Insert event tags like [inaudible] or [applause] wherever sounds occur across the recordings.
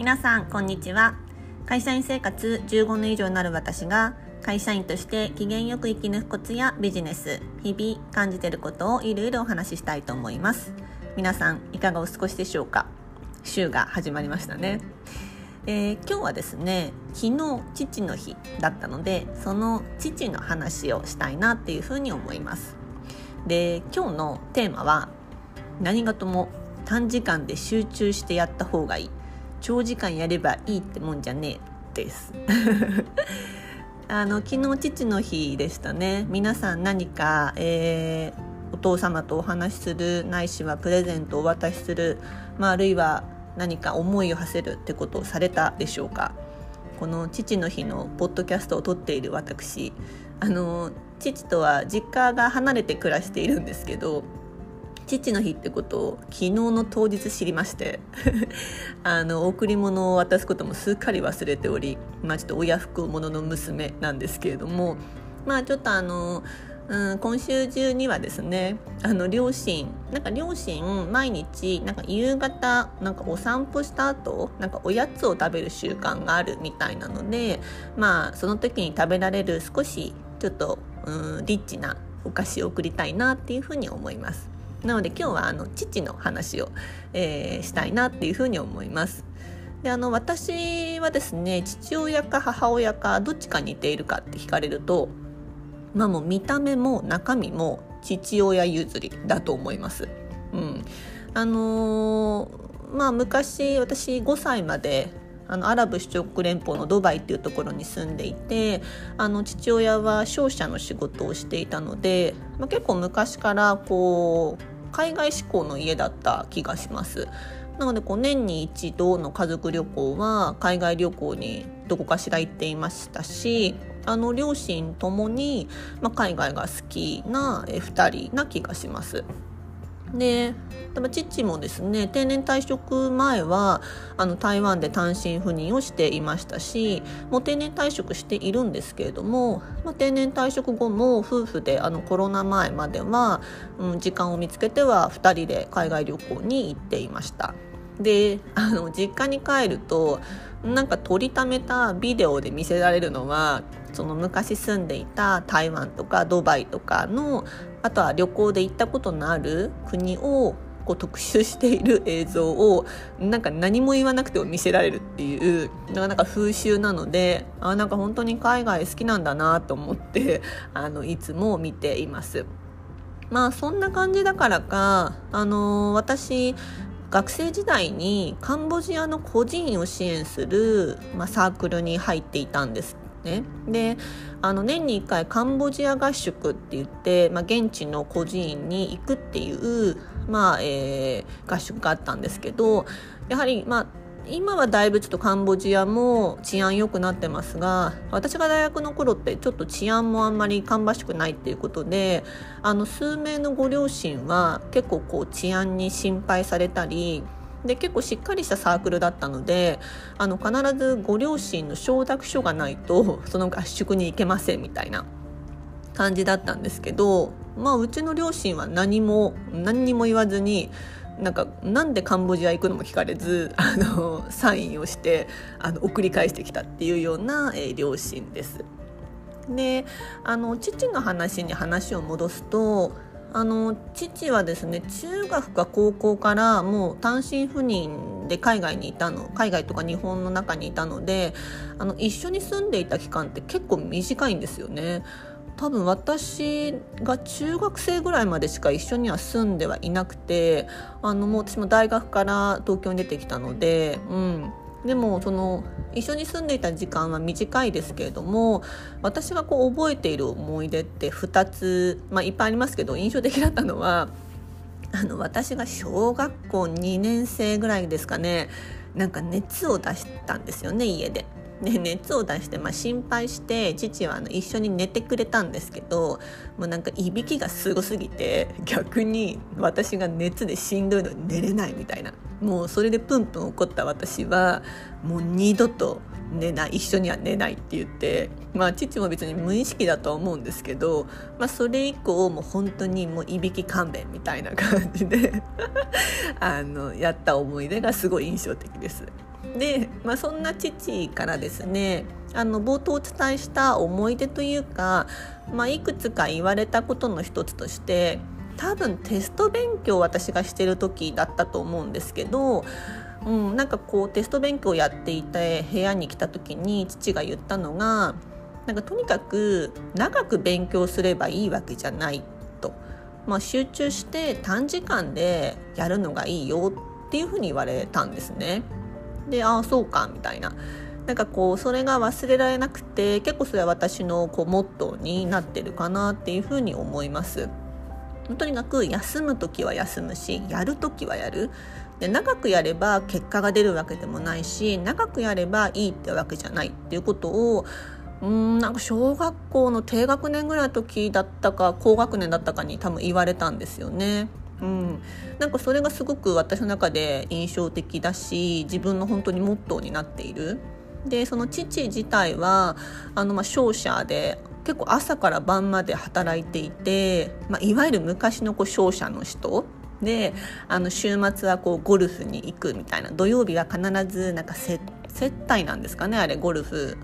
皆さんこんにちは。会社員生活15年以上になる私が会社員として機嫌よく生き抜くコツやビジネス日々感じていることをいろいろお話ししたいと思います。皆さんいかがお過ごしでしょうか？週が始まりましたね。えー、今日はですね昨日父の日だったのでその父の話をしたいなっていうふうに思います。で今日のテーマは何事も短時間で集中してやった方がいい。長時間やればいいってもんじゃねえです。[laughs] あの昨日父の日でしたね。皆さん何か、えー、お父様とお話しするないしはプレゼントをお渡しする、まあ、あるいは何か思いを馳せるってことをされたでしょうか。この父の日のポッドキャストを撮っている私。あの父とは実家が離れて暮らしているんですけど父の日ってことを昨日の当日知りまして [laughs] あの贈り物を渡すこともすっかり忘れておりまあちょっと親不孝者の娘なんですけれどもまあちょっとあのうん、今週中にはですねあの両親なんか両親毎日なんか夕方なんかお散歩した後なんかおやつを食べる習慣があるみたいなのでまあその時に食べられる少しちょっと、うん、リッチなお菓子を送りたいなっていうふうに思います。なので今日はあの父の話を、えー、したいなっていうふうに思います。であの私はですね父親か母親かどっちか似ているかって聞かれるとまあもう見た目も中身も父親譲りだと思います。うん、あのー、まあ昔私5歳まであのアラブ首長国連邦のドバイっていうところに住んでいてあの父親は商社の仕事をしていたので、まあ、結構昔からこう海外志向の家だった気がします。なのでこう年に一度の家族旅行は海外旅行にどこかしら行っていましたしあの両親ともに、まあ、海外が好きな2人な気がします。で父もですね定年退職前はあの台湾で単身赴任をしていましたしもう定年退職しているんですけれども、まあ、定年退職後も夫婦であのコロナ前までは、うん、時間を見つけては2人で海外旅行に行っていました。であの実家に帰るとなんか撮りためたビデオで見せられるのはその昔住んでいた台湾とかドバイとかのあとは旅行で行ったことのある国をこう特集している映像をなんか何も言わなくても見せられるっていうなかなか風習なのであなんか本当に海外好きなんだなと思って [laughs] あのいつも見ています。まあそんな感じだからか、あのー、私学生時代にカンボジアの孤児院を支援する、まあ、サークルに入っていたんですね。であの年に1回カンボジア合宿って言って、まあ、現地の孤児院に行くっていう、まあえー、合宿があったんですけどやはり、まあ、今はだいぶちょっとカンボジアも治安良くなってますが私が大学の頃ってちょっと治安もあんまり芳しくないっていうことであの数名のご両親は結構こう治安に心配されたりで結構しっかりしたサークルだったのであの必ずご両親の承諾書がないとその合宿に行けませんみたいな感じだったんですけどまあうちの両親は何も何にも言わずになんかなんでカンボジア行くのも聞かれずあのサインをしてあの送り返してきたっていうような、えー、両親です。であの父の話に話を戻すとあの父はですね中学か高校からもう単身赴任で海外にいたの海外とか日本の中にいたのであの一緒に住んでいた期間って結構短いんですよね。多分私が中学生ぐらいまでしか一緒には住んではいなくてあのもう私も大学から東京に出てきたので、うん、でもその一緒に住んでいた時間は短いですけれども私がこう覚えている思い出って2つ、まあ、いっぱいありますけど印象的だったのはあの私が小学校2年生ぐらいですかねなんか熱を出したんですよね家で。で熱を出して、まあ、心配して父はあの一緒に寝てくれたんですけどもうなんかいびきがすごすぎて逆に私が熱でしんどいのに寝れないみたいなもうそれでプンプン怒った私はもう二度と寝ない一緒には寝ないって言ってまあ父も別に無意識だとは思うんですけど、まあ、それ以降もう本当にもういびき勘弁みたいな感じであのやった思い出がすごい印象的です。で、まあ、そんな父からですねあの冒頭お伝えした思い出というか、まあ、いくつか言われたことの一つとして多分テスト勉強を私がしてる時だったと思うんですけど、うん、なんかこうテスト勉強をやっていて部屋に来た時に父が言ったのがなんかとにかく長く勉強すればいいわけじゃないと、まあ、集中して短時間でやるのがいいよっていうふうに言われたんですね。でああそうかみたいな。なんかこうそれが忘れられなくて結構それは私のこうモットーになってるかなっていうふうに思います。とにかく休む時は休むしやる時はやるで長くやれば結果が出るわけでもないし長くやればいいってわけじゃないっていうことをうんなんか小学校の低学年ぐらいの時だったか高学年だったかに多分言われたんですよね。うん、なんかそれがすごく私の中で印象的だし自分の本当にモットーになっている。でその父自体はあのまあ商社で結構朝から晩まで働いていて、まあ、いわゆる昔のこう商社の人。であの週末はこうゴルフに行くみたいな。土曜日は必ずなんか接待なんですかねあれゴルフ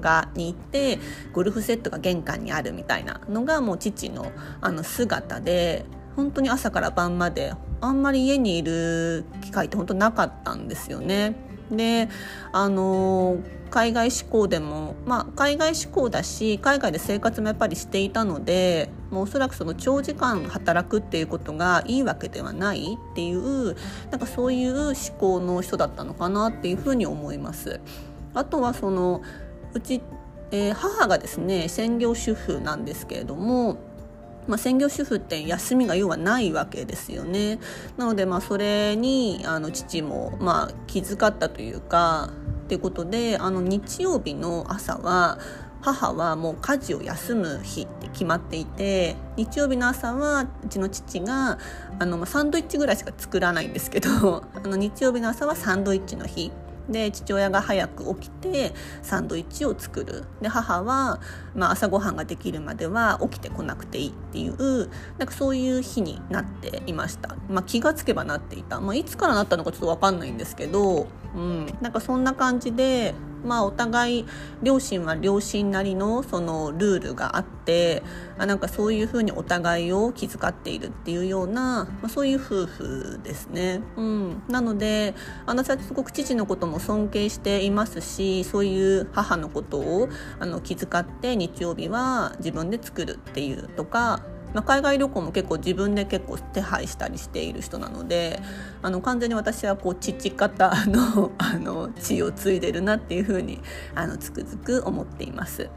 がに行ってゴルフセットが玄関にあるみたいなのがもう父のあの姿で本当に朝から晩まであんまり家にいる機会って本当なかったんですよね。であの海外志向でも、まあ、海外志向だし海外で生活もやっぱりしていたのでもうおそらくその長時間働くっていうことがいいわけではないっていうなんかそういう思考の人だったのかなっていうふうに思います。あとはそのうち、えー、母がですね専業主婦なんですけれどもまあ、専業主婦って休みが要はないわけですよね。なのでまあそれにあの父もまあ気遣ったというかっていうことであの日曜日の朝は母はもう家事を休む日って決まっていて日曜日の朝はうちの父があの、まあ、サンドイッチぐらいしか作らないんですけどあの日曜日の朝はサンドイッチの日で父親が早く起きてサンドイッチを作る。で母は、まあ、朝ごはんができるまでは起きてこなくていいっていうなんかそういう日になっていました、まあ、気がつけばなっていた、まあ、いつからなったのかちょっと分かんないんですけど、うん、なんかそんな感じでまあお互い両親は両親なりのそのルールがあってあなんかそういうふうにお互いを気遣っているっていうような、まあ、そういう夫婦ですね。うん、なので私はすごく父のことも尊敬していますしそういう母のことをあの気遣って日曜日は自分で作るっていうとかまあ、海外旅行も結構自分で結構手配したりしている人なのであの完全に私はこう父方のあの血を継いでるなっていうふうにあのつくづく思っています。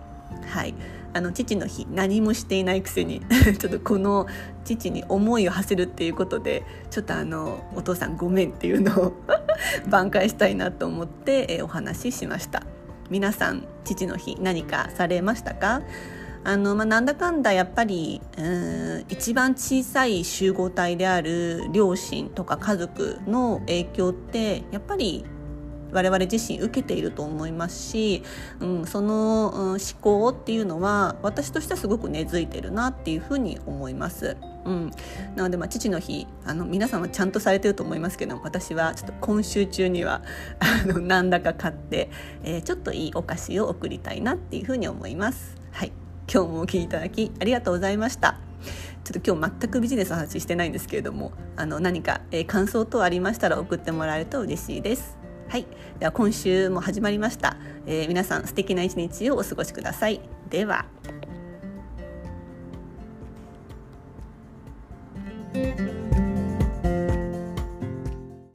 はい、あの父の日何もしていないくせに [laughs] ちょっとこの父に思いを馳せるっていうことでちょっとあのお父さんごめんっていうのを [laughs] 挽回したいなと思って、お話ししました。皆さん父の日何かされましたか？あの、まあ、なんだかんだやっぱりうん一番小さい集合体である両親とか家族の影響ってやっぱり我々自身受けていると思いますし、うん、その、うん、思考っていうのは私としてはすごく根付いてるなっていうふうに思います。うん、なので、まあ、父の日あの皆さんはちゃんとされてると思いますけど私はちょっと今週中にはあの何だか買って、えー、ちょっといいお菓子を送りたいなっていうふうに思います。はい今日もお聞きいただきありがとうございました。ちょっと今日全くビジネスの話してないんですけれどもあの何か、えー、感想等ありましたら送ってもらえると嬉しいです。はい。では今週も始まりました、えー、皆さん素敵な一日をお過ごしください。では。thank you